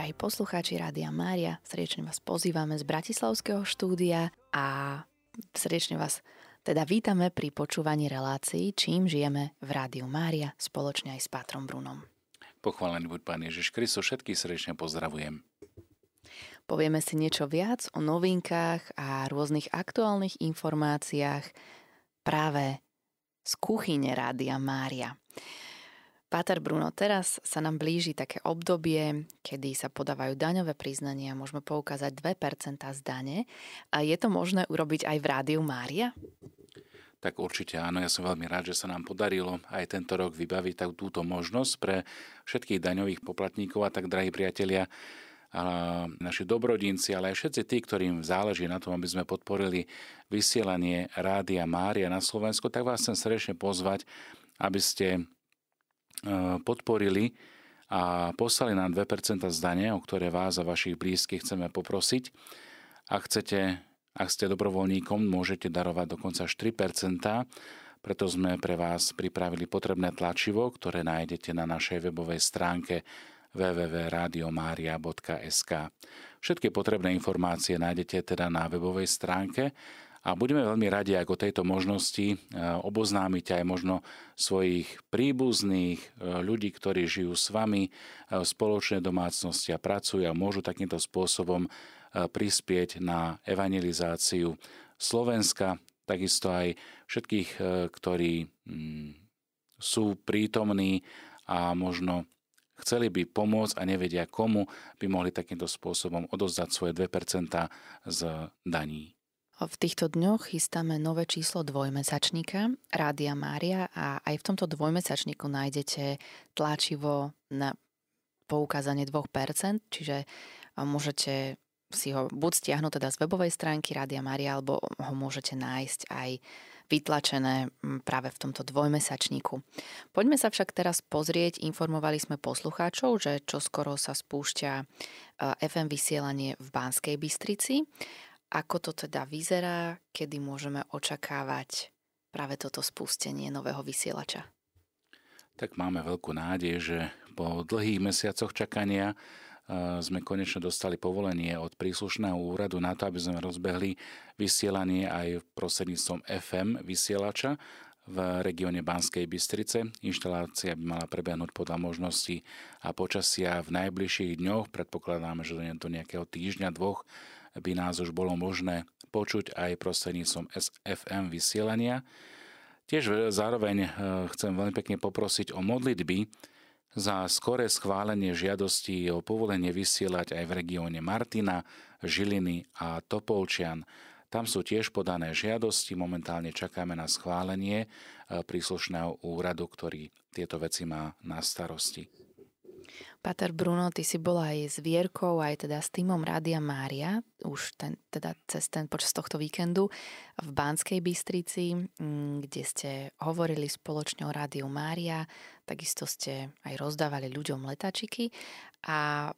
Drahí poslucháči Rádia Mária, srdečne vás pozývame z Bratislavského štúdia a srdečne vás teda vítame pri počúvaní relácií Čím žijeme v Rádiu Mária spoločne aj s Pátrom Brunom. Pochválený buď Pán Ježiš Kristus, všetkých srdečne pozdravujem. Povieme si niečo viac o novinkách a rôznych aktuálnych informáciách práve z kuchyne Rádia Mária. Páter Bruno, teraz sa nám blíži také obdobie, kedy sa podávajú daňové priznania, môžeme poukázať 2% z dane. A je to možné urobiť aj v Rádiu Mária? Tak určite áno, ja som veľmi rád, že sa nám podarilo aj tento rok vybaviť túto možnosť pre všetkých daňových poplatníkov a tak, drahí priatelia, a naši dobrodinci, ale aj všetci tí, ktorým záleží na tom, aby sme podporili vysielanie Rádia Mária na Slovensku, tak vás chcem srdečne pozvať, aby ste podporili a poslali nám 2% zdanie, o ktoré vás a vašich blízkych chceme poprosiť. Ak chcete, ak ste dobrovoľníkom, môžete darovať dokonca až 3%, preto sme pre vás pripravili potrebné tlačivo, ktoré nájdete na našej webovej stránke www.radiomaria.sk. Všetky potrebné informácie nájdete teda na webovej stránke a budeme veľmi radi, ako tejto možnosti e, oboznámiť aj možno svojich príbuzných, e, ľudí, ktorí žijú s vami e, v spoločnej domácnosti a pracujú a môžu takýmto spôsobom prispieť na evangelizáciu Slovenska, takisto aj všetkých, ktorí mm, sú prítomní a možno chceli by pomôcť a nevedia komu, by mohli takýmto spôsobom odozdať svoje 2% z daní. V týchto dňoch chystáme nové číslo dvojmesačníka Rádia Mária a aj v tomto dvojmesačníku nájdete tlačivo na poukázanie 2%, čiže môžete si ho buď stiahnuť teda z webovej stránky Rádia Mária, alebo ho môžete nájsť aj vytlačené práve v tomto dvojmesačníku. Poďme sa však teraz pozrieť, informovali sme poslucháčov, že čoskoro sa spúšťa FM vysielanie v Banskej Bystrici ako to teda vyzerá, kedy môžeme očakávať práve toto spustenie nového vysielača? Tak máme veľkú nádej, že po dlhých mesiacoch čakania sme konečne dostali povolenie od príslušného úradu na to, aby sme rozbehli vysielanie aj prostredníctvom FM vysielača v regióne Banskej Bystrice. Inštalácia by mala prebehnúť podľa možností a počasia v najbližších dňoch. Predpokladáme, že do nejakého týždňa, dvoch by nás už bolo možné počuť aj prostredníctvom SFM vysielania. Tiež zároveň e, chcem veľmi pekne poprosiť o modlitby za skoré schválenie žiadosti o povolenie vysielať aj v regióne Martina, Žiliny a Topolčian. Tam sú tiež podané žiadosti, momentálne čakáme na schválenie e, príslušného úradu, ktorý tieto veci má na starosti. Pater Bruno, ty si bola aj s Vierkou, aj teda s týmom Rádia Mária, už ten, teda cez ten počas tohto víkendu v Banskej Bystrici, mm, kde ste hovorili spoločne o Rádiu Mária, takisto ste aj rozdávali ľuďom letačiky. A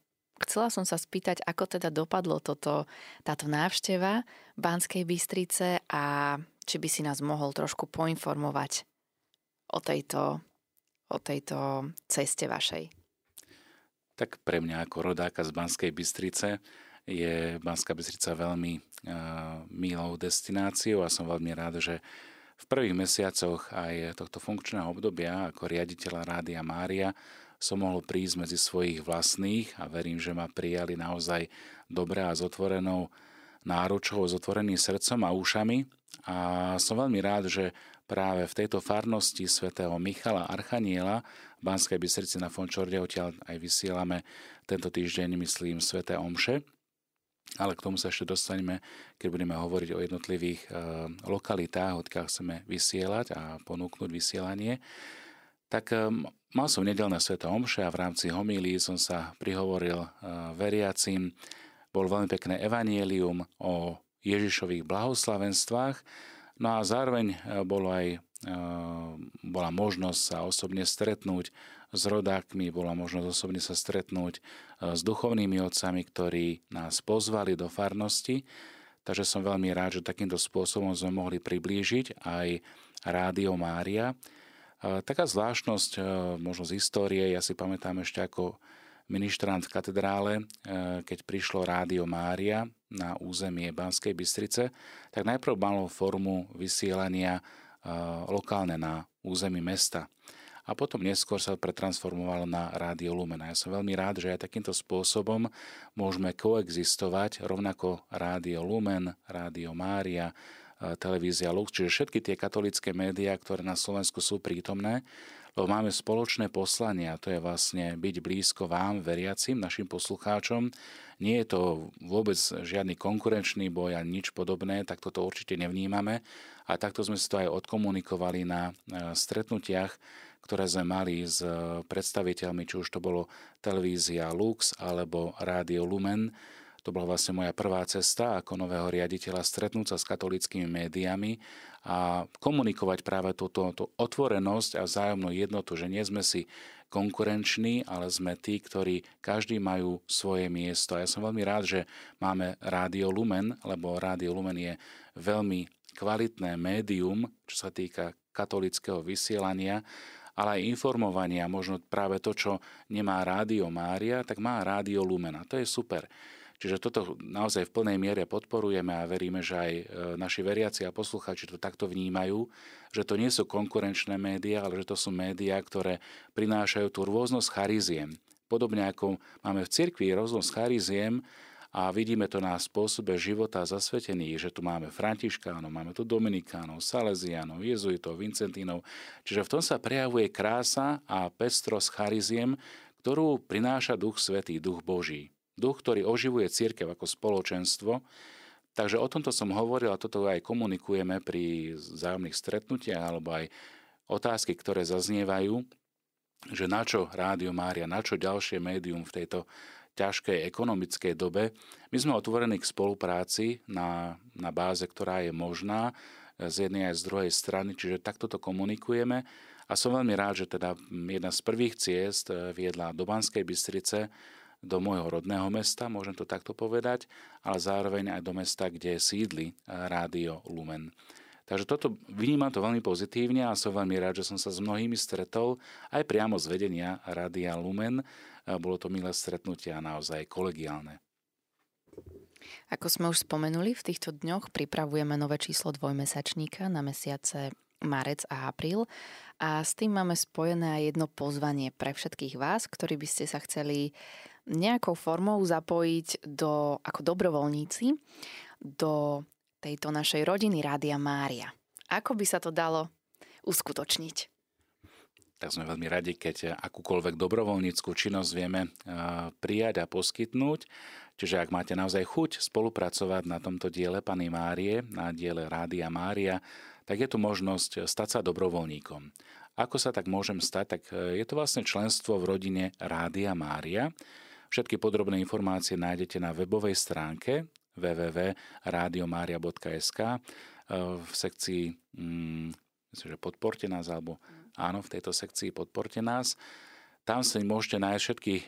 chcela som sa spýtať, ako teda dopadlo toto, táto návšteva Banskej Bystrice a či by si nás mohol trošku poinformovať o tejto, o tejto ceste vašej tak pre mňa ako rodáka z Banskej Bystrice je Banská Bystrica veľmi uh, milou destináciou a som veľmi rád, že v prvých mesiacoch aj tohto funkčného obdobia ako riaditeľa Rádia Mária som mohol prísť medzi svojich vlastných a verím, že ma prijali naozaj dobre a s otvorenou náručou, s otvoreným srdcom a ušami. A som veľmi rád, že práve v tejto farnosti svätého Michala Archaniela Banskej Bystrici na Fončorde odtiaľ aj vysielame tento týždeň, myslím, sväté Omše. Ale k tomu sa ešte dostaneme, keď budeme hovoriť o jednotlivých e, lokalitách, odkiaľ chceme vysielať a ponúknuť vysielanie. Tak e, mal som nedelné sveté omše a v rámci homílii som sa prihovoril e, veriacim. Bol veľmi pekné evanielium o Ježišových blahoslavenstvách No a zároveň e, bolo aj, bola možnosť sa osobne stretnúť s rodákmi, bola možnosť osobne sa stretnúť e, s duchovnými otcami, ktorí nás pozvali do farnosti. Takže som veľmi rád, že takýmto spôsobom sme mohli priblížiť aj Rádio Mária. Taká zvláštnosť možno z histórie, ja si pamätám ešte ako ministrant v katedrále, e, keď prišlo Rádio Mária na územie Banskej Bystrice, tak najprv malo formu vysielania e, lokálne na území mesta a potom neskôr sa pretransformoval na Rádio Lumen. A ja som veľmi rád, že aj takýmto spôsobom môžeme koexistovať rovnako Rádio Lumen, Rádio Mária, televízia Lux, čiže všetky tie katolické médiá, ktoré na Slovensku sú prítomné, lebo máme spoločné poslanie a to je vlastne byť blízko vám, veriacim, našim poslucháčom. Nie je to vôbec žiadny konkurenčný boj a nič podobné, tak toto určite nevnímame. A takto sme si to aj odkomunikovali na stretnutiach, ktoré sme mali s predstaviteľmi, či už to bolo televízia Lux alebo Rádio Lumen, to bola vlastne moja prvá cesta ako nového riaditeľa stretnúť sa s katolickými médiami a komunikovať práve túto, tú otvorenosť a vzájomnú jednotu, že nie sme si konkurenční, ale sme tí, ktorí každý majú svoje miesto. A ja som veľmi rád, že máme Rádio Lumen, lebo Rádio Lumen je veľmi kvalitné médium, čo sa týka katolického vysielania ale aj informovania, možno práve to, čo nemá Rádio Mária, tak má Rádio Lumena. To je super. Čiže toto naozaj v plnej miere podporujeme a veríme, že aj e, naši veriaci a posluchači to takto vnímajú, že to nie sú konkurenčné médiá, ale že to sú médiá, ktoré prinášajú tú rôznosť chariziem. Podobne ako máme v cirkvi rôznosť chariziem, a vidíme to na spôsobe života zasvetených, že tu máme Františkánov, máme tu Dominikánov, Salesianov, Jezuitov, Vincentínov. Čiže v tom sa prejavuje krása a pestrosť chariziem, ktorú prináša Duch Svetý, Duch Boží. Duch, ktorý oživuje církev ako spoločenstvo. Takže o tomto som hovoril a toto aj komunikujeme pri vzájomných stretnutiach alebo aj otázky, ktoré zaznievajú, že na čo Rádio Mária, na čo ďalšie médium v tejto ťažkej ekonomickej dobe. My sme otvorení k spolupráci na, na báze, ktorá je možná z jednej aj z druhej strany, čiže takto to komunikujeme. A som veľmi rád, že teda jedna z prvých ciest eh, viedla do Banskej Bystrice, do môjho rodného mesta, môžem to takto povedať, ale zároveň aj do mesta, kde sídli eh, Rádio Lumen. Takže toto vnímam to veľmi pozitívne a som veľmi rád, že som sa s mnohými stretol aj priamo z vedenia Rádia Lumen bolo to milé stretnutie a naozaj kolegiálne. Ako sme už spomenuli, v týchto dňoch pripravujeme nové číslo dvojmesačníka na mesiace marec a apríl a s tým máme spojené aj jedno pozvanie pre všetkých vás, ktorí by ste sa chceli nejakou formou zapojiť do, ako dobrovoľníci do tejto našej rodiny Rádia Mária. Ako by sa to dalo uskutočniť? tak sme veľmi radi, keď akúkoľvek dobrovoľníckú činnosť vieme prijať a poskytnúť. Čiže ak máte naozaj chuť spolupracovať na tomto diele Pany Márie, na diele Rádia Mária, tak je tu možnosť stať sa dobrovoľníkom. Ako sa tak môžem stať? Tak e, je to vlastne členstvo v rodine Rádia Mária. Všetky podrobné informácie nájdete na webovej stránke www.radiomaria.sk e, v sekcii mm, myslím, že podporte nás alebo áno, v tejto sekcii podporte nás. Tam si môžete nájsť všetky e,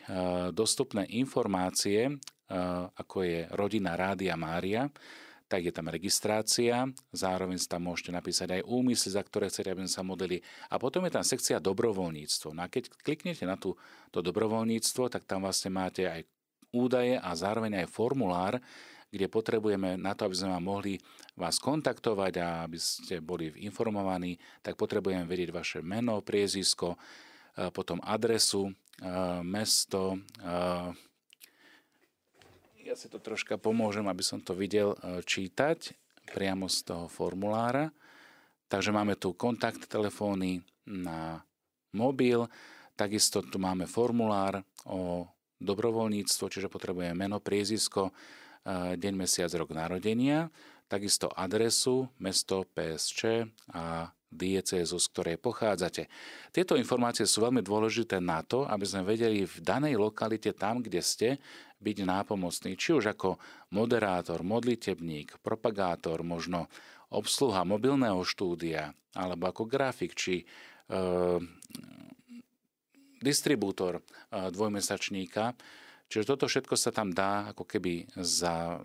dostupné informácie, e, ako je rodina Rádia Mária, tak je tam registrácia, zároveň si tam môžete napísať aj úmysly, za ktoré chcete, aby sa modeli. A potom je tam sekcia dobrovoľníctvo. No a keď kliknete na tú, to dobrovoľníctvo, tak tam vlastne máte aj údaje a zároveň aj formulár, kde potrebujeme na to, aby sme vám mohli vás kontaktovať a aby ste boli informovaní, tak potrebujeme vedieť vaše meno, priezisko, e, potom adresu, e, mesto. E, ja si to troška pomôžem, aby som to videl čítať priamo z toho formulára. Takže máme tu kontakt telefóny na mobil, takisto tu máme formulár o dobrovoľníctvo, čiže potrebujeme meno, priezisko, deň, mesiac, rok narodenia, takisto adresu, mesto PSČ a diecézu, z ktorej pochádzate. Tieto informácie sú veľmi dôležité na to, aby sme vedeli v danej lokalite, tam, kde ste, byť nápomocný. Či už ako moderátor, modlitebník, propagátor, možno obsluha mobilného štúdia, alebo ako grafik, či e, distribútor e, dvojmesačníka, Čiže toto všetko sa tam dá ako keby za.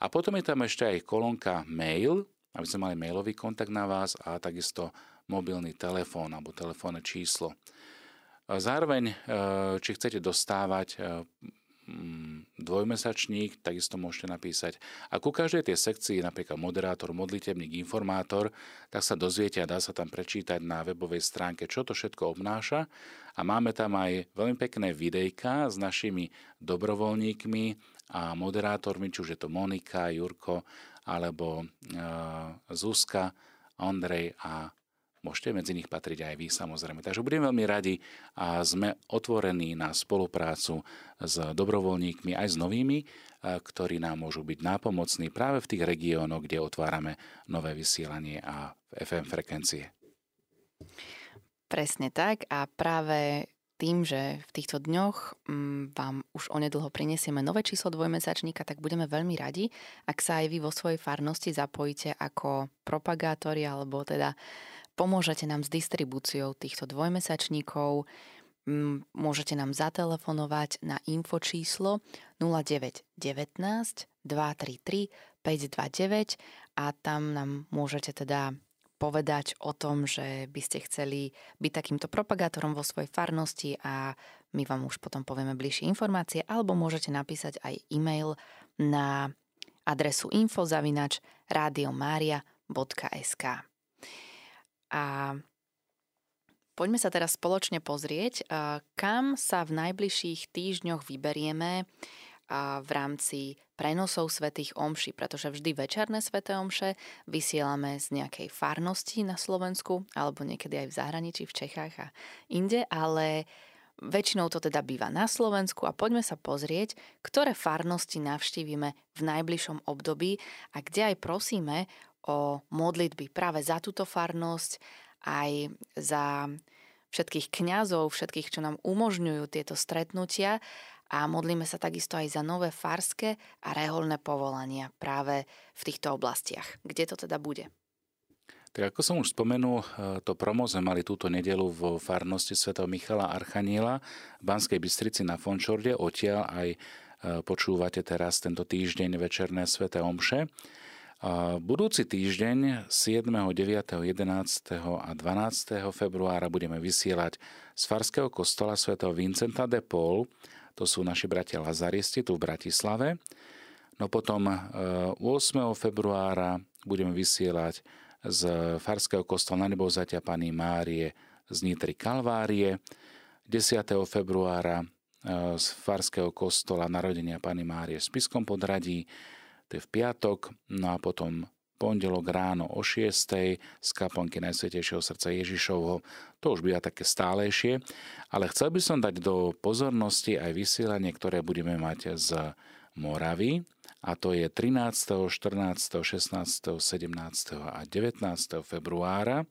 A potom je tam ešte aj kolónka mail, aby sme mali mailový kontakt na vás a takisto mobilný telefón alebo telefónne číslo. Zároveň, či chcete dostávať mm, dvojmesačník, takisto môžete napísať. A ku každej tej sekcii, napríklad moderátor, modlitebník, informátor, tak sa dozviete a dá sa tam prečítať na webovej stránke, čo to všetko obnáša. A máme tam aj veľmi pekné videjka s našimi dobrovoľníkmi a moderátormi, či už je to Monika, Jurko alebo Zuzka, Ondrej a Môžete medzi nich patriť aj vy samozrejme. Takže budeme veľmi radi a sme otvorení na spoluprácu s dobrovoľníkmi aj s novými, ktorí nám môžu byť nápomocní práve v tých regiónoch, kde otvárame nové vysielanie a FM frekvencie. Presne tak a práve tým, že v týchto dňoch mm, vám už onedlho prinesieme nové číslo dvojmesačníka, tak budeme veľmi radi, ak sa aj vy vo svojej farnosti zapojíte ako propagátori alebo teda Pomôžete nám s distribúciou týchto dvojmesačníkov, môžete nám zatelefonovať na infočíslo 0919 233 529 a tam nám môžete teda povedať o tom, že by ste chceli byť takýmto propagátorom vo svojej farnosti a my vám už potom povieme bližšie informácie, alebo môžete napísať aj e-mail na adresu infozavinač radiomaria.sk. A poďme sa teraz spoločne pozrieť, kam sa v najbližších týždňoch vyberieme v rámci prenosov svetých omší, pretože vždy večerné sveté omše vysielame z nejakej farnosti na Slovensku alebo niekedy aj v zahraničí, v Čechách a inde, ale väčšinou to teda býva na Slovensku a poďme sa pozrieť, ktoré farnosti navštívime v najbližšom období a kde aj prosíme o modlitby práve za túto farnosť, aj za všetkých kňazov, všetkých, čo nám umožňujú tieto stretnutia a modlíme sa takisto aj za nové farské a reholné povolania práve v týchto oblastiach. Kde to teda bude? Tak ako som už spomenul, eh, to promo sme mali túto nedelu vo farnosti Sv. Michala Archaniela v Banskej Bystrici na Fončorde. Odtiaľ aj eh, počúvate teraz tento týždeň večerné Svete Omše. Budúci týždeň 7., 9., 11. a 12. februára budeme vysielať z Farského kostola sv. Vincenta de Paul, to sú naši bratia Lazaristi tu v Bratislave. No potom 8. E, februára budeme vysielať z Farského kostola na nebovzatia Pany Márie z Nitry Kalvárie. 10. februára e, z Farského kostola narodenia Pany Márie v Spiskom podradí to je v piatok, no a potom pondelok ráno o 6. z kaplnky Najsvetejšieho srdca Ježišovho. To už býva také stálejšie, ale chcel by som dať do pozornosti aj vysielanie, ktoré budeme mať z Moravy, a to je 13., 14., 16., 17. a 19. februára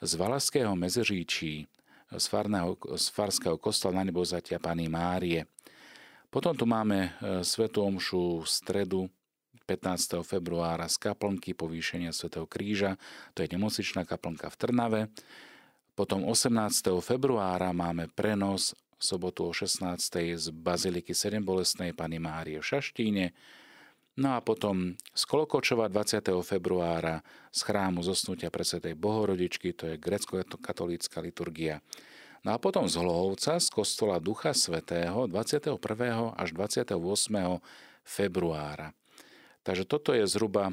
z Valaského mezeříčí z, farného, z Farského kostola na nebozatia Pany Márie. Potom tu máme e, Svetu Omšu v stredu 15. februára z kaplnky povýšenia svätého Kríža, to je nemocničná kaplnka v Trnave. Potom 18. februára máme prenos v sobotu o 16. z Baziliky 7 bolestnej Pany Márie v Šaštíne. No a potom z Kolokočova 20. februára z chrámu zosnutia pre Svetej Bohorodičky, to je grecko-katolícka liturgia. No a potom z Hlohovca, z kostola Ducha Svetého 21. až 28. februára. Takže toto je zhruba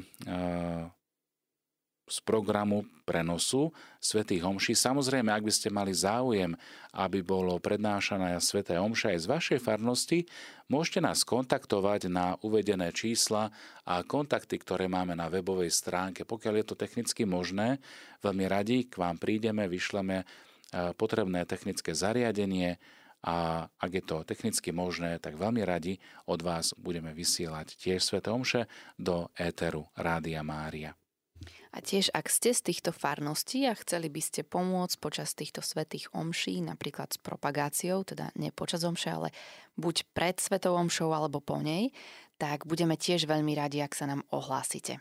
z programu prenosu svätých homší. Samozrejme, ak by ste mali záujem, aby bolo prednášané sväté omše aj z vašej farnosti, môžete nás kontaktovať na uvedené čísla a kontakty, ktoré máme na webovej stránke. Pokiaľ je to technicky možné, veľmi radi k vám prídeme, vyšleme potrebné technické zariadenie, a ak je to technicky možné, tak veľmi radi od vás budeme vysielať tiež Svete Omše do éteru Rádia Mária. A tiež, ak ste z týchto farností a chceli by ste pomôcť počas týchto svetých omší, napríklad s propagáciou, teda nie počas omše, ale buď pred svetou omšou alebo po nej, tak budeme tiež veľmi radi, ak sa nám ohlásite.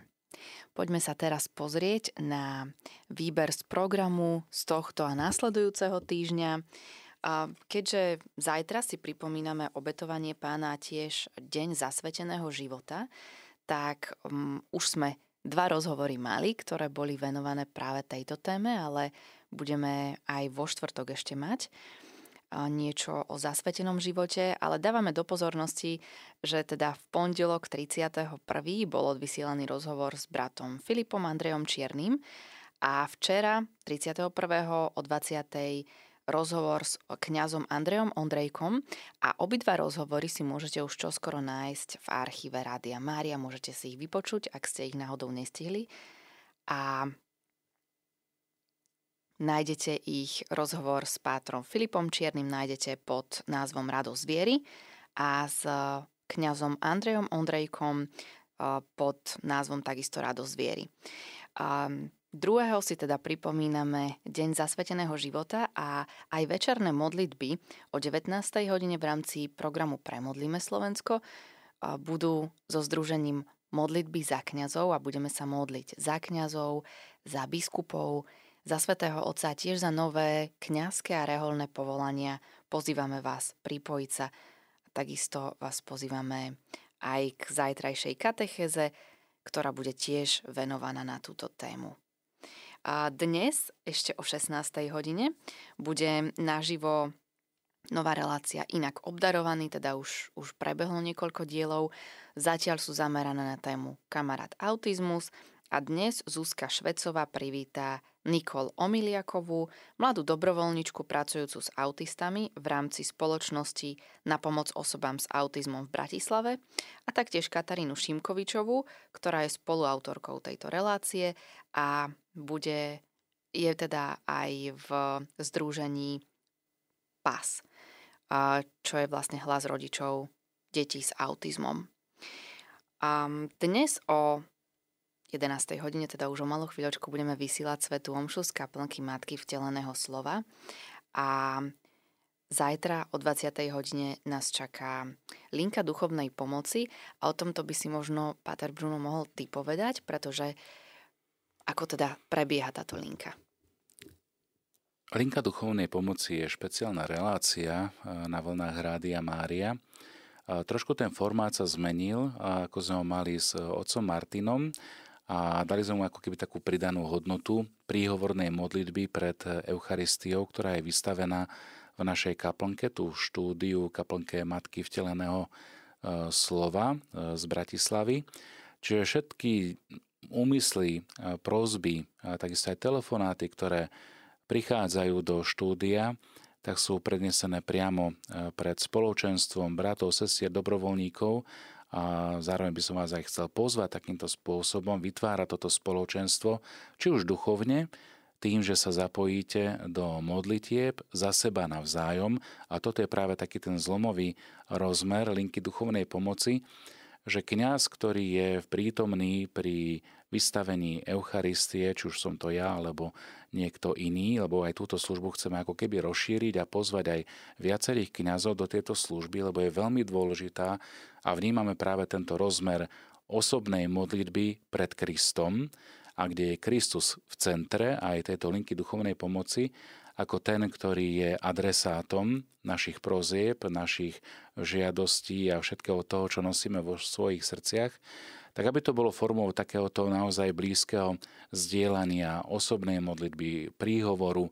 Poďme sa teraz pozrieť na výber z programu z tohto a následujúceho týždňa. A keďže zajtra si pripomíname obetovanie pána tiež deň zasveteného života, tak um, už sme dva rozhovory mali, ktoré boli venované práve tejto téme, ale budeme aj vo štvrtok ešte mať. niečo o zasvetenom živote, ale dávame do pozornosti, že teda v pondelok 31. bol odvysielaný rozhovor s bratom Filipom Andrejom Čiernym a včera 31. o 20. rozhovor s kňazom Andrejom Ondrejkom a obidva rozhovory si môžete už čoskoro nájsť v archíve Rádia Mária, môžete si ich vypočuť, ak ste ich náhodou nestihli. A Nájdete ich rozhovor s pátrom Filipom Čiernym, nájdete pod názvom Radosť viery a s kňazom Andrejom Ondrejkom pod názvom takisto Radosť viery. Druhého si teda pripomíname Deň zasveteného života a aj večerné modlitby o 19. hodine v rámci programu Premodlíme Slovensko budú so združením modlitby za kňazov a budeme sa modliť za kňazov, za biskupov, za svätého Otca tiež za nové kňazské a reholné povolania pozývame vás pripojiť sa. Takisto vás pozývame aj k zajtrajšej katecheze, ktorá bude tiež venovaná na túto tému. A dnes ešte o 16. hodine bude naživo nová relácia Inak obdarovaný, teda už, už prebehlo niekoľko dielov. Zatiaľ sú zamerané na tému kamarát autizmus a dnes Zuzka Švecová privítá Nikol Omiliakovú, mladú dobrovoľničku pracujúcu s autistami v rámci spoločnosti na pomoc osobám s autizmom v Bratislave a taktiež Katarínu Šimkovičovú, ktorá je spoluautorkou tejto relácie a bude, je teda aj v združení PAS, čo je vlastne hlas rodičov detí s autizmom. Dnes o 11. hodine, teda už o malú chvíľočku, budeme vysielať Svetu Omšu z kaplnky Matky vteleného slova. A zajtra o 20. hodine nás čaká linka duchovnej pomoci a o tomto by si možno Pater Bruno mohol ty povedať, pretože ako teda prebieha táto linka? Linka duchovnej pomoci je špeciálna relácia e, na vlnách Rádia Mária. E, trošku ten formát sa zmenil, ako sme ho mali s otcom Martinom a dali sme mu ako keby takú pridanú hodnotu príhovornej modlitby pred Eucharistiou, ktorá je vystavená v našej kaplnke, tú štúdiu kaplnke Matky vteleného e, slova e, z Bratislavy. Čiže všetky úmysly, e, prozby, takisto aj telefonáty, ktoré prichádzajú do štúdia, tak sú prednesené priamo pred spoločenstvom bratov, sestier, dobrovoľníkov a zároveň by som vás aj chcel pozvať takýmto spôsobom. Vytvárať toto spoločenstvo, či už duchovne, tým, že sa zapojíte do modlitieb za seba navzájom. A toto je práve taký ten zlomový rozmer linky duchovnej pomoci, že kňaz, ktorý je prítomný pri vystavení Eucharistie, či už som to ja, alebo niekto iný, lebo aj túto službu chceme ako keby rozšíriť a pozvať aj viacerých kňazov do tejto služby, lebo je veľmi dôležitá a vnímame práve tento rozmer osobnej modlitby pred Kristom a kde je Kristus v centre aj tejto linky duchovnej pomoci, ako ten, ktorý je adresátom našich prozieb, našich žiadostí a všetkého toho, čo nosíme vo svojich srdciach, tak aby to bolo formou takéhoto naozaj blízkeho zdieľania, osobnej modlitby, príhovoru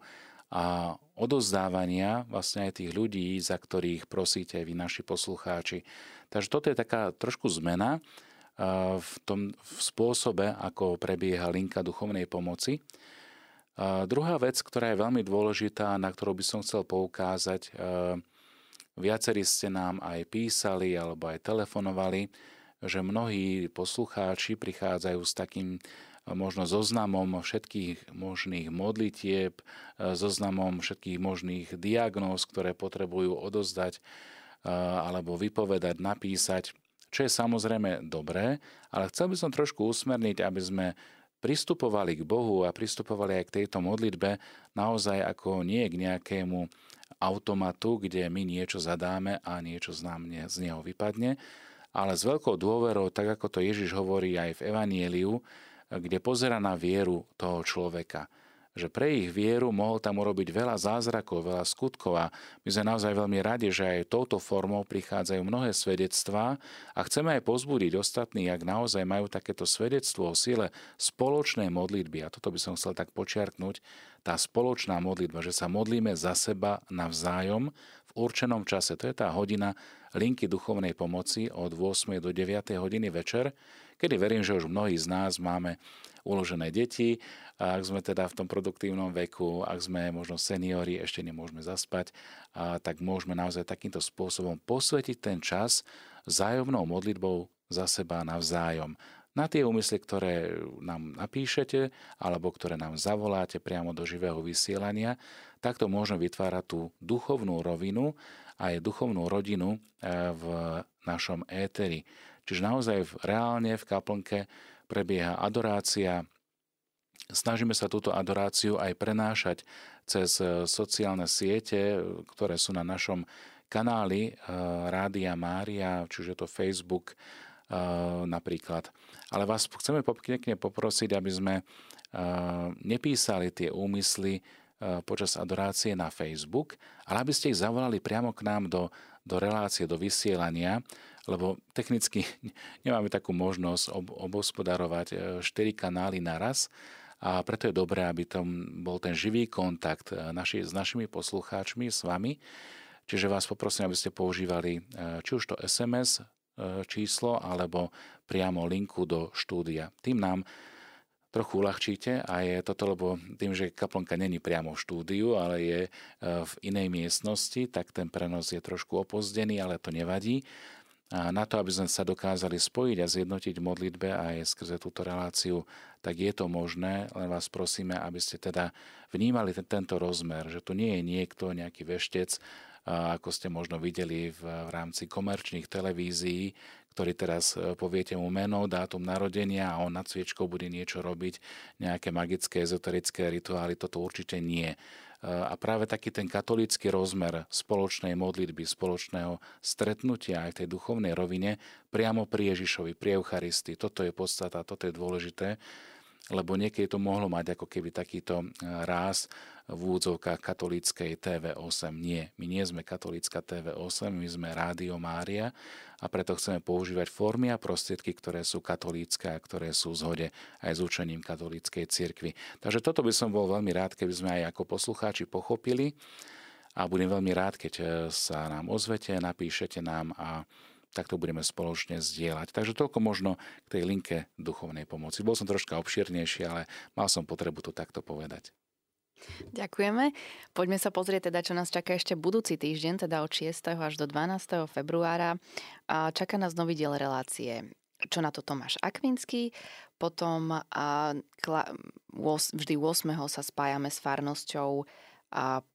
a odozdávania vlastne aj tých ľudí, za ktorých prosíte aj vy naši poslucháči. Takže toto je taká trošku zmena v tom v spôsobe, ako prebieha linka duchovnej pomoci. A druhá vec, ktorá je veľmi dôležitá, na ktorú by som chcel poukázať, viacerí ste nám aj písali alebo aj telefonovali, že mnohí poslucháči prichádzajú s takým možno zoznamom všetkých možných modlitieb, zoznamom všetkých možných diagnóz, ktoré potrebujú odozdať alebo vypovedať, napísať, čo je samozrejme dobré, ale chcel by som trošku usmerniť, aby sme pristupovali k Bohu a pristupovali aj k tejto modlitbe naozaj ako nie k nejakému automatu, kde my niečo zadáme a niečo z, nám z neho vypadne, ale s veľkou dôverou, tak ako to Ježiš hovorí aj v Evanieliu, kde pozera na vieru toho človeka. že pre ich vieru mohol tam urobiť veľa zázrakov, veľa skutkov a my sme naozaj veľmi radi, že aj touto formou prichádzajú mnohé svedectvá a chceme aj pozbudiť ostatní, ak naozaj majú takéto svedectvo o sile spoločnej modlitby. A toto by som chcel tak počiarknúť, tá spoločná modlitba, že sa modlíme za seba navzájom v určenom čase. To je tá hodina linky duchovnej pomoci od 8. do 9. hodiny večer, kedy verím, že už mnohí z nás máme uložené deti, a ak sme teda v tom produktívnom veku, ak sme možno seniori, ešte nemôžeme zaspať, a tak môžeme naozaj takýmto spôsobom posvetiť ten čas zájomnou modlitbou za seba navzájom. Na tie úmysly, ktoré nám napíšete alebo ktoré nám zavoláte priamo do živého vysielania, takto môžeme vytvárať tú duchovnú rovinu aj duchovnú rodinu e, v našom éteri. Čiže naozaj reálne v kaplnke prebieha adorácia. Snažíme sa túto adoráciu aj prenášať cez e, sociálne siete, ktoré sú na našom kanáli e, Rádia Mária, čiže to Facebook napríklad. Ale vás chceme pekne poprosiť, aby sme nepísali tie úmysly počas adorácie na Facebook, ale aby ste ich zavolali priamo k nám do, do relácie, do vysielania, lebo technicky nemáme takú možnosť ob, obospodarovať 4 e, kanály naraz a preto je dobré, aby tam bol ten živý kontakt e, naši, s našimi poslucháčmi, s vami. Čiže vás poprosím, aby ste používali či už to SMS číslo alebo priamo linku do štúdia. Tým nám trochu uľahčíte a je toto, lebo tým, že kaplnka není priamo v štúdiu, ale je v inej miestnosti, tak ten prenos je trošku opozdený, ale to nevadí. A na to, aby sme sa dokázali spojiť a zjednotiť v modlitbe aj skrze túto reláciu, tak je to možné, len vás prosíme, aby ste teda vnímali ten, tento rozmer, že tu nie je niekto, nejaký veštec, ako ste možno videli v, v rámci komerčných televízií, ktorý teraz e, poviete mu meno, dátum narodenia a on nad sviečkou bude niečo robiť, nejaké magické, ezoterické rituály, toto určite nie. A práve taký ten katolícky rozmer spoločnej modlitby, spoločného stretnutia aj v tej duchovnej rovine priamo pri Ježišovi, pri Eucharistii. Toto je podstata, toto je dôležité lebo niekedy to mohlo mať ako keby takýto e, ráz v úvodzovkách katolíckej TV8. Nie, my nie sme katolícka TV8, my sme Rádio Mária a preto chceme používať formy a prostriedky, ktoré sú katolícke a ktoré sú v zhode aj s učením katolíckej cirkvi. Takže toto by som bol veľmi rád, keby sme aj ako poslucháči pochopili a budem veľmi rád, keď e, sa nám ozvete, napíšete nám a tak to budeme spoločne zdieľať. Takže toľko možno k tej linke duchovnej pomoci. Bol som troška obširnejší, ale mal som potrebu to takto povedať. Ďakujeme. Poďme sa pozrieť teda, čo nás čaká ešte budúci týždeň, teda od 6. až do 12. februára. A čaká nás nový diel relácie. Čo na to Tomáš Akvinský. Potom a, kla, vždy 8. sa spájame s farnosťou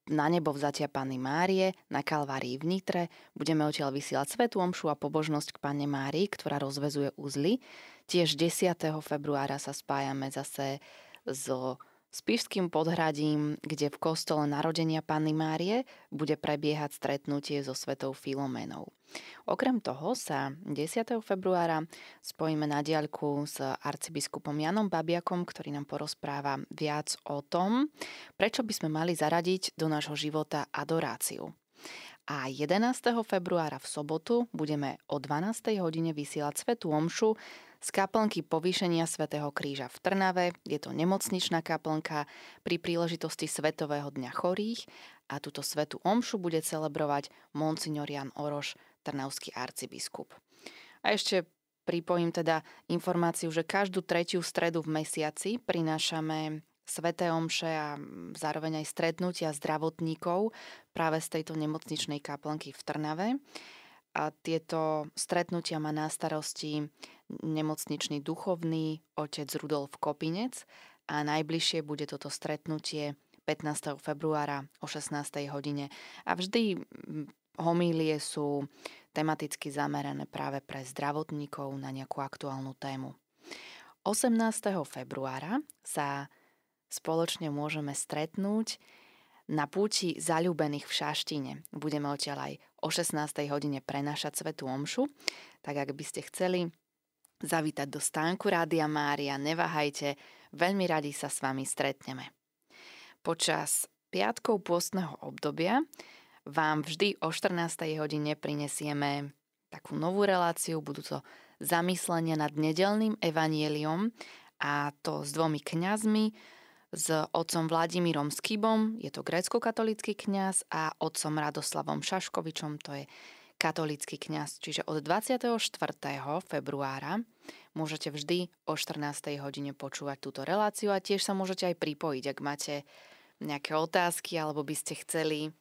na nebo vzatia Panny Márie na Kalvárii v Nitre. Budeme odtiaľ vysielať Svetu Omšu a pobožnosť k Panne Márii, ktorá rozvezuje uzly. Tiež 10. februára sa spájame zase so Spišským podhradím, kde v kostole narodenia Panny Márie bude prebiehať stretnutie so svetou Filomenou. Okrem toho sa 10. februára spojíme na diaľku s arcibiskupom Janom Babiakom, ktorý nám porozpráva viac o tom, prečo by sme mali zaradiť do nášho života adoráciu. A 11. februára v sobotu budeme o 12. hodine vysielať Svetu Omšu z kaplnky povýšenia Svetého kríža v Trnave. Je to nemocničná kaplnka pri príležitosti Svetového dňa chorých a túto svetu omšu bude celebrovať monsignor Jan Oroš, trnavský arcibiskup. A ešte pripojím teda informáciu, že každú tretiu stredu v mesiaci prinášame sveté omše a zároveň aj stretnutia zdravotníkov práve z tejto nemocničnej kaplnky v Trnave. A tieto stretnutia má na starosti nemocničný duchovný otec Rudolf Kopinec a najbližšie bude toto stretnutie 15. februára o 16. hodine. A vždy homílie sú tematicky zamerané práve pre zdravotníkov na nejakú aktuálnu tému. 18. februára sa spoločne môžeme stretnúť na púti zalúbených v Šaštine. Budeme odtiaľ aj o 16. hodine prenášať Svetu Omšu, tak ak by ste chceli zavítať do stánku Rádia Mária, neváhajte, veľmi radi sa s vami stretneme. Počas piatkov pôstneho obdobia vám vždy o 14. hodine prinesieme takú novú reláciu, budú to zamyslenia nad nedelným evanieliom a to s dvomi kňazmi, s otcom Vladimírom Skybom, je to grécko-katolický kňaz, a otcom Radoslavom Šaškovičom, to je katolický kňaz. Čiže od 24. februára môžete vždy o 14. hodine počúvať túto reláciu a tiež sa môžete aj pripojiť, ak máte nejaké otázky alebo by ste chceli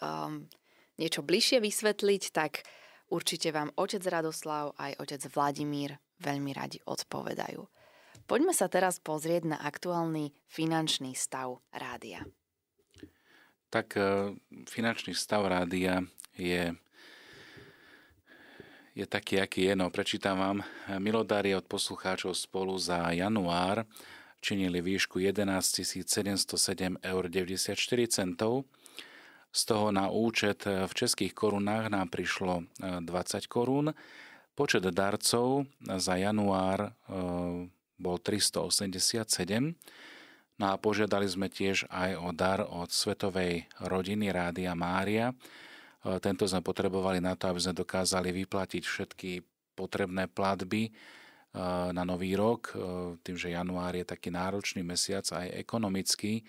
um, niečo bližšie vysvetliť, tak určite vám otec Radoslav aj otec Vladimír veľmi radi odpovedajú. Poďme sa teraz pozrieť na aktuálny finančný stav rádia. Tak e, finančný stav rádia je, je taký, aký je. No, prečítam vám. Milodári od poslucháčov spolu za január činili výšku 11 707,94 eur. Z toho na účet v českých korunách nám prišlo 20 e, korún. Počet darcov za január e, bol 387. No a požiadali sme tiež aj o dar od Svetovej rodiny Rádia Mária. E, tento sme potrebovali na to, aby sme dokázali vyplatiť všetky potrebné platby e, na nový rok. E, tým, že január je taký náročný mesiac aj ekonomický,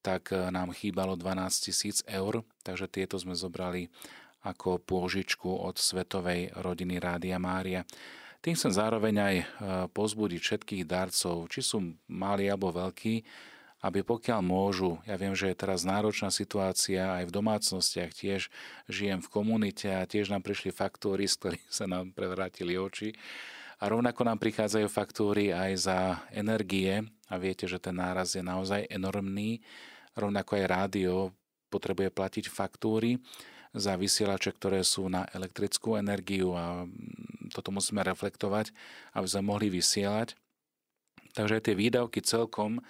tak nám chýbalo 12 tisíc eur, takže tieto sme zobrali ako pôžičku od Svetovej rodiny Rádia Mária. Tým chcem zároveň aj e, pozbudiť všetkých darcov, či sú malí alebo veľkí, aby pokiaľ môžu, ja viem, že je teraz náročná situácia aj v domácnostiach, tiež žijem v komunite a tiež nám prišli faktúry, z ktorých sa nám prevrátili oči. A rovnako nám prichádzajú faktúry aj za energie a viete, že ten náraz je naozaj enormný. Rovnako aj rádio potrebuje platiť faktúry za vysielače, ktoré sú na elektrickú energiu a toto musíme reflektovať, aby sme mohli vysielať. Takže tie výdavky celkom e,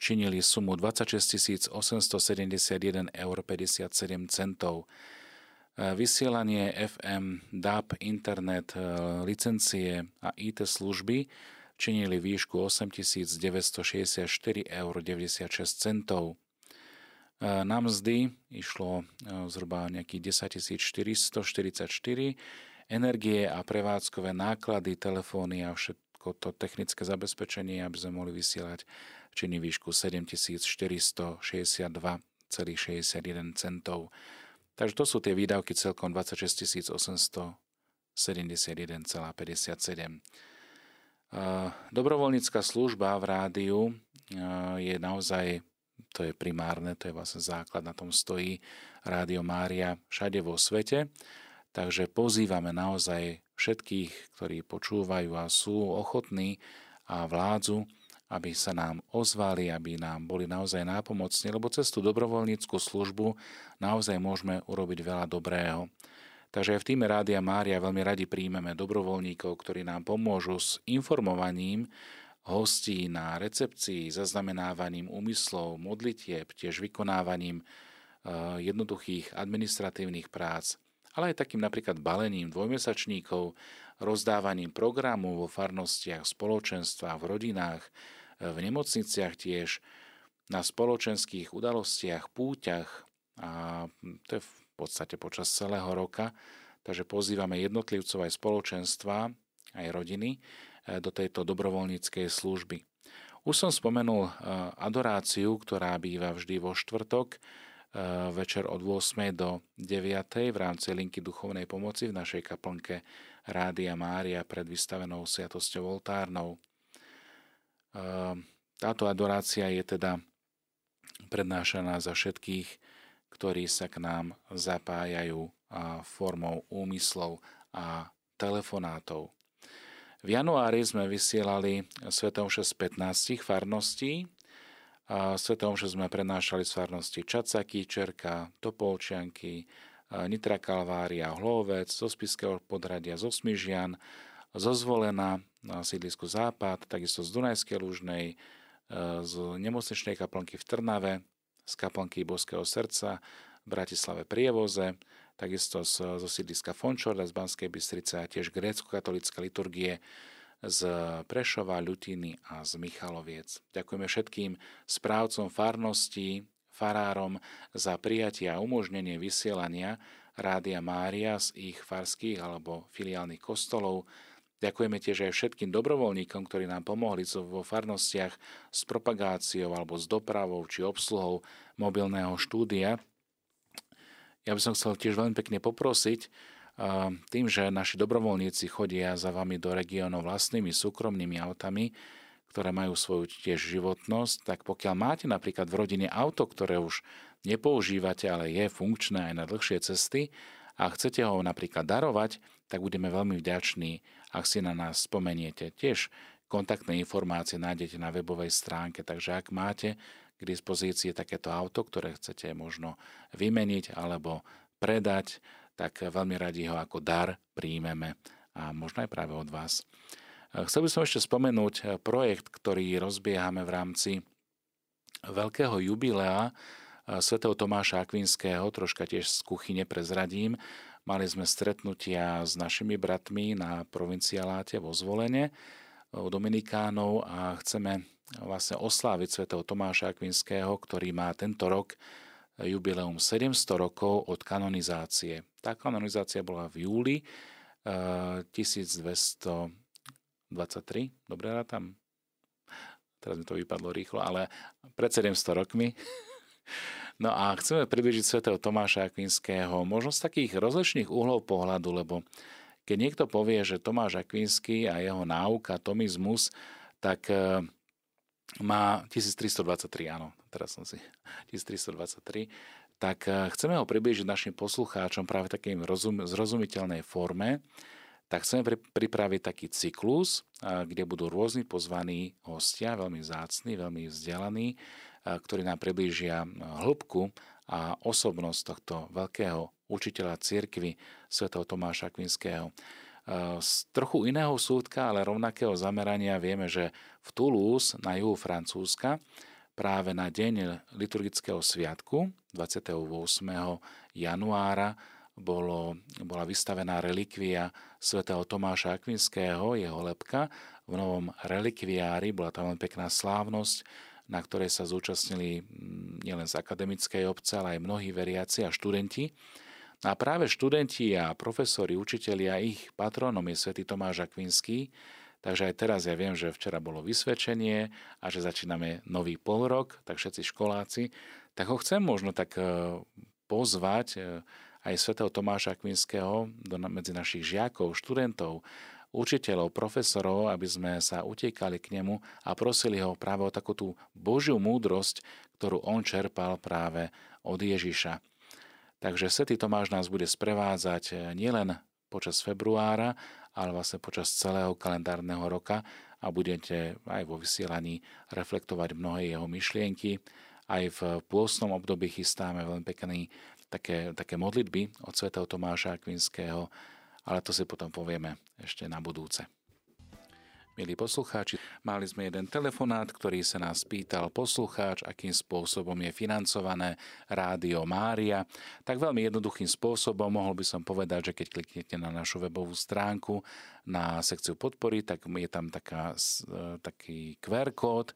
činili sumu 26 871 eur 57 centov. E, vysielanie FM, DAB, internet, e, licencie a IT služby činili výšku 8964 eur 96 centov. Na mzdy išlo zhruba nejakých 10 444 energie a prevádzkové náklady, telefóny a všetko to technické zabezpečenie, aby sme mohli vysielať činy výšku 7462,61 centov. Takže to sú tie výdavky celkom 26 871,57. Dobrovoľnícka služba v rádiu je naozaj, to je primárne, to je vlastne základ, na tom stojí Rádio Mária všade vo svete. Takže pozývame naozaj všetkých, ktorí počúvajú a sú ochotní a vládzu, aby sa nám ozvali, aby nám boli naozaj nápomocní, lebo cez tú dobrovoľníckú službu naozaj môžeme urobiť veľa dobrého. Takže v týme Rádia Mária veľmi radi príjmeme dobrovoľníkov, ktorí nám pomôžu s informovaním hostí na recepcii, zaznamenávaním úmyslov, modlitieb, tiež vykonávaním eh, jednoduchých administratívnych prác ale aj takým napríklad balením dvojmesačníkov, rozdávaním programu vo farnostiach, spoločenstvách, v rodinách, v nemocniciach tiež, na spoločenských udalostiach, púťach a to je v podstate počas celého roka. Takže pozývame jednotlivcov aj spoločenstva, aj rodiny e, do tejto dobrovoľníckej služby. Už som spomenul e, adoráciu, ktorá býva vždy vo štvrtok večer od 8. do 9. v rámci linky duchovnej pomoci v našej kaplnke Rádia Mária pred vystavenou sviatosťou oltárnou. Eh, táto adorácia je teda prednášaná za všetkých, ktorí sa k nám zapájajú formou úmyslov a telefonátov. V januári sme vysielali Svetom 6 15 farností, a Svetom že sme prenášali z farnosti Čacaky, Čerka, Topolčianky, Nitra Kalvária, Hlovec, zo Spiského podradia, zo Smižian, zo Zvolena na sídlisku Západ, takisto z Dunajskej Lužnej, e, z nemocničnej kaplnky v Trnave, z kaplnky Boského srdca, v Bratislave Prievoze, takisto zo sídliska Fončorda z Banskej Bystrice a tiež grécko-katolické liturgie z Prešova, Ľutiny a z Michaloviec. Ďakujeme všetkým správcom farností, farárom za prijatie a umožnenie vysielania Rádia Mária z ich farských alebo filiálnych kostolov. Ďakujeme tiež aj všetkým dobrovoľníkom, ktorí nám pomohli vo farnostiach s propagáciou alebo s dopravou či obsluhou mobilného štúdia. Ja by som chcel tiež veľmi pekne poprosiť, tým, že naši dobrovoľníci chodia za vami do regiónov vlastnými súkromnými autami, ktoré majú svoju tiež životnosť, tak pokiaľ máte napríklad v rodine auto, ktoré už nepoužívate, ale je funkčné aj na dlhšie cesty a chcete ho napríklad darovať, tak budeme veľmi vďační, ak si na nás spomeniete. Tiež kontaktné informácie nájdete na webovej stránke, takže ak máte k dispozícii takéto auto, ktoré chcete možno vymeniť alebo predať, tak veľmi radi ho ako dar príjmeme a možno aj práve od vás. Chcel by som ešte spomenúť projekt, ktorý rozbiehame v rámci veľkého jubilea svätého Tomáša Akvinského, troška tiež z kuchyne prezradím. Mali sme stretnutia s našimi bratmi na provincialáte vo Zvolene u Dominikánov a chceme vlastne osláviť svätého Tomáša Akvinského, ktorý má tento rok jubileum 700 rokov od kanonizácie. Tá kanonizácia bola v júli 1223, eh, dobre tam? Teraz mi to vypadlo rýchlo, ale pred 700 rokmi. No a chceme približiť svätého Tomáša Akvinského možno z takých rozličných uhlov pohľadu, lebo keď niekto povie, že Tomáš Akvinský a jeho náuka, tomizmus, tak eh, má 1323, áno, teraz som si 1323, tak eh, chceme ho priblížiť našim poslucháčom práve takým rozum, zrozumiteľnej forme, tak chceme pripraviť taký cyklus, eh, kde budú rôzni pozvaní hostia, veľmi zácni, veľmi vzdelaní, eh, ktorí nám priblížia hĺbku a osobnosť tohto veľkého učiteľa cirkvy svätého Tomáša Kvinského. Z trochu iného súdka, ale rovnakého zamerania vieme, že v Toulouse na juhu Francúzska práve na deň liturgického sviatku 28. januára bolo, bola vystavená relikvia svätého Tomáša Akvinského, jeho lepka. V novom relikviári bola tam len pekná slávnosť, na ktorej sa zúčastnili nielen z akademickej obce, ale aj mnohí veriaci a študenti. A práve študenti a profesori, učitelia, ich patronom je svätý Tomáš Akvinský, Takže aj teraz ja viem, že včera bolo vysvedčenie a že začíname nový polrok, tak všetci školáci, tak ho chcem možno tak e, pozvať e, aj svätého Tomáša Akvinského medzi našich žiakov, študentov, učiteľov, profesorov, aby sme sa utiekali k nemu a prosili ho práve o takú tú Božiu múdrosť, ktorú on čerpal práve od Ježiša. Takže svätý Tomáš nás bude sprevádzať e, nielen počas februára, ale vlastne počas celého kalendárneho roka a budete aj vo vysielaní reflektovať mnohé jeho myšlienky. Aj v pôstnom období chystáme veľmi pekný také, také modlitby od svätého Tomáša Akvinského, ale to si potom povieme ešte na budúce. Milí poslucháči, mali sme jeden telefonát, ktorý sa nás pýtal poslucháč, akým spôsobom je financované Rádio Mária. Tak veľmi jednoduchým spôsobom mohol by som povedať, že keď kliknete na našu webovú stránku na sekciu podpory, tak je tam taká, e, taký QR kód, e,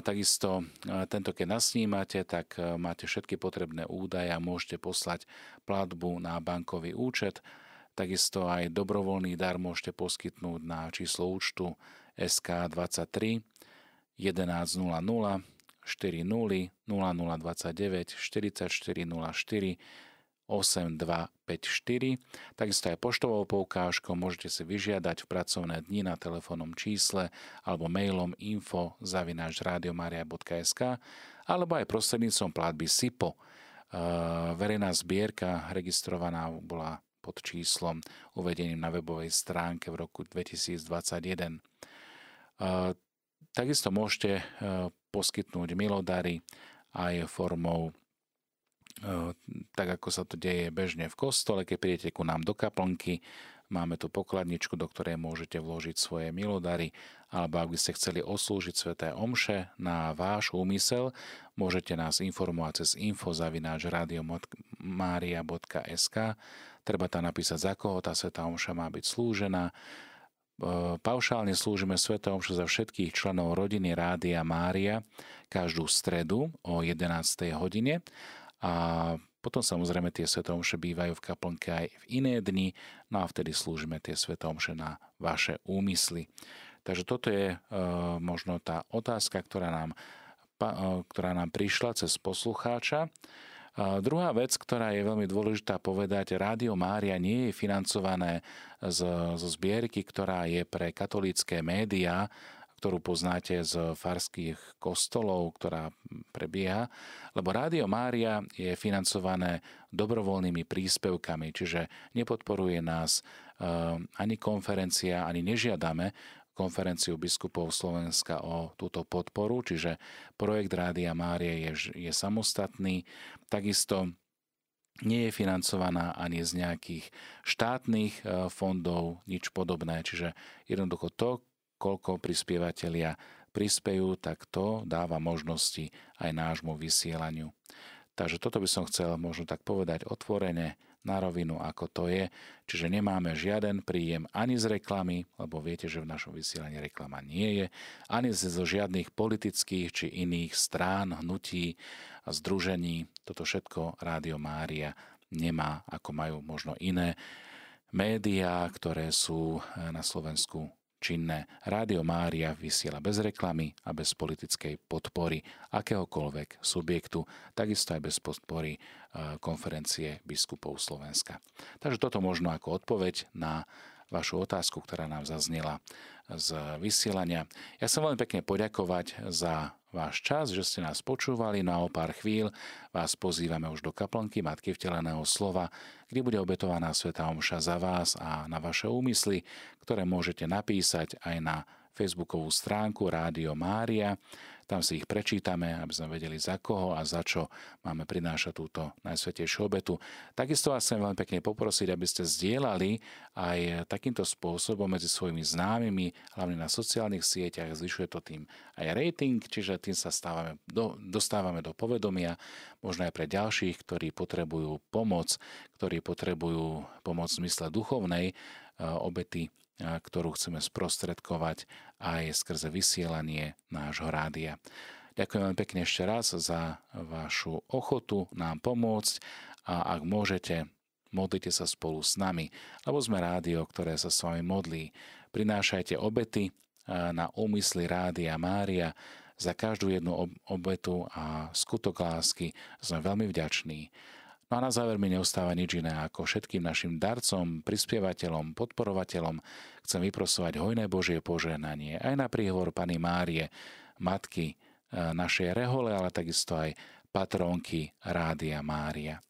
Takisto e, tento, keď nasnímate, tak máte všetky potrebné údaje a môžete poslať platbu na bankový účet Takisto aj dobrovoľný dar môžete poskytnúť na číslo účtu SK23 1100 40 0029 4404 8254. Takisto aj poštovou poukážkou môžete si vyžiadať v pracovné dni na telefónnom čísle alebo mailom info radiomaria.sk alebo aj prostredníctvom platby SIPO. Verejná zbierka registrovaná bola pod číslom uvedeným na webovej stránke v roku 2021. Takisto môžete e, poskytnúť milodary aj formou e, tak ako sa to deje bežne v kostole, keď prídete ku nám do kaplnky, Máme tu pokladničku, do ktorej môžete vložiť svoje milodary, alebo ak by ste chceli oslúžiť sveté omše na váš úmysel, môžete nás informovať cez infozavináč radiomaria.sk Treba tam napísať, za koho tá sveta omša má byť slúžená, paušálne slúžime Svetou Omšu za všetkých členov rodiny Rádia Mária každú stredu o 11. hodine a potom samozrejme tie svetomše bývajú v kaplnke aj v iné dni, no a vtedy slúžime tie svetomše na vaše úmysly. Takže toto je e, možno tá otázka, ktorá nám, pa, e, ktorá nám prišla cez poslucháča. A druhá vec, ktorá je veľmi dôležitá povedať, Rádio Mária nie je financované z, zo zbierky, ktorá je pre katolícké médiá, ktorú poznáte z farských kostolov, ktorá prebieha, lebo Rádio Mária je financované dobrovoľnými príspevkami, čiže nepodporuje nás eh, ani konferencia, ani nežiadame konferenciu biskupov Slovenska o túto podporu, čiže projekt Rádia Márie je, je samostatný. Takisto nie je financovaná ani z nejakých štátnych e, fondov, nič podobné. Čiže jednoducho to, koľko prispievateľia prispejú, tak to dáva možnosti aj nášmu vysielaniu. Takže toto by som chcel možno tak povedať otvorene na rovinu, ako to je. Čiže nemáme žiaden príjem ani z reklamy, lebo viete, že v našom vysielaní reklama nie je, ani zo žiadnych politických či iných strán, hnutí a združení. Toto všetko Rádio Mária nemá, ako majú možno iné médiá, ktoré sú na Slovensku činné. Rádio Mária vysiela bez reklamy a bez politickej podpory akéhokoľvek subjektu, takisto aj bez podpory e, konferencie biskupov Slovenska. Takže toto možno ako odpoveď na vašu otázku, ktorá nám zaznela z vysielania. Ja som veľmi pekne poďakovať za váš čas, že ste nás počúvali, no a o pár chvíľ vás pozývame už do kaplnky Matky vteleného slova, kde bude obetovaná Sveta Omša za vás a na vaše úmysly, ktoré môžete napísať aj na facebookovú stránku Rádio Mária tam si ich prečítame, aby sme vedeli za koho a za čo máme prinášať túto najsvetejšiu obetu. Takisto vás chcem veľmi pekne poprosiť, aby ste zdieľali aj takýmto spôsobom medzi svojimi známymi, hlavne na sociálnych sieťach. Zvyšuje to tým aj rating, čiže tým sa stávame, do, dostávame do povedomia, možno aj pre ďalších, ktorí potrebujú pomoc, ktorí potrebujú pomoc v zmysle duchovnej eh, obety ktorú chceme sprostredkovať aj skrze vysielanie nášho rádia. Ďakujem veľmi pekne ešte raz za vašu ochotu nám pomôcť a ak môžete, modlite sa spolu s nami, lebo sme rádio, ktoré sa s vami modlí. Prinášajte obety na úmysly Rádia Mária, za každú jednu obetu a skutok lásky sme veľmi vďační. No a na záver mi neustáva nič iné ako všetkým našim darcom, prispievateľom, podporovateľom chcem vyprosovať hojné Božie požehnanie aj na príhovor Pany Márie, matky e, našej rehole, ale takisto aj patrónky Rádia Mária.